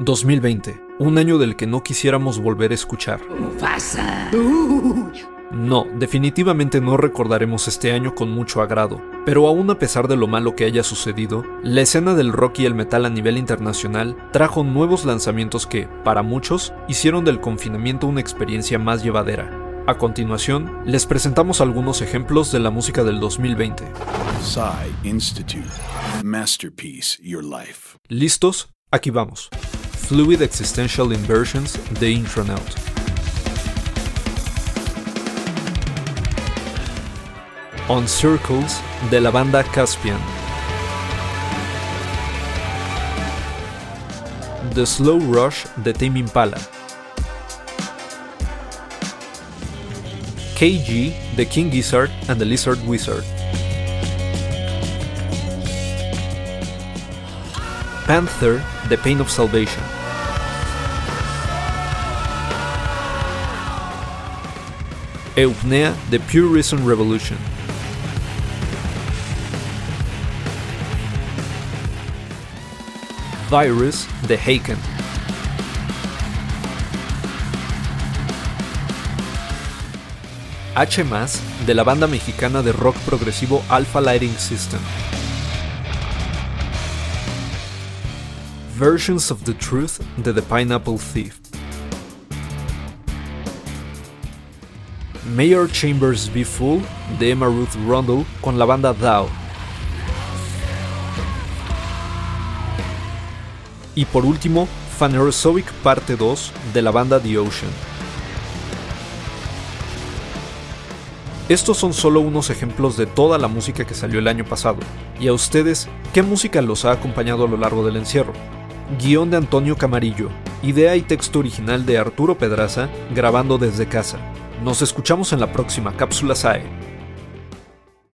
2020, un año del que no quisiéramos volver a escuchar. No, definitivamente no recordaremos este año con mucho agrado, pero aún a pesar de lo malo que haya sucedido, la escena del rock y el metal a nivel internacional trajo nuevos lanzamientos que, para muchos, hicieron del confinamiento una experiencia más llevadera. A continuación, les presentamos algunos ejemplos de la música del 2020. Institute. Masterpiece Your Life. ¿Listos? Aquí vamos. Fluid Existential Inversions the Intronaut. On Circles de la banda Caspian. The Slow Rush de Tame Impala. KG The King Gizzard and the Lizard Wizard. Panther The Pain of Salvation. Eupnea The Pure Reason Revolution. Virus The Haken. H de la banda mexicana de rock progresivo Alpha Lighting System. Versions of the Truth de The Pineapple Thief. Mayor Chambers Be Full de Emma Ruth Rundle con la banda Thou. Y por último, Phanerozoic Parte 2 de la banda The Ocean. Estos son solo unos ejemplos de toda la música que salió el año pasado. ¿Y a ustedes qué música los ha acompañado a lo largo del encierro? Guión de Antonio Camarillo. Idea y texto original de Arturo Pedraza, grabando desde casa. Nos escuchamos en la próxima cápsula SAE.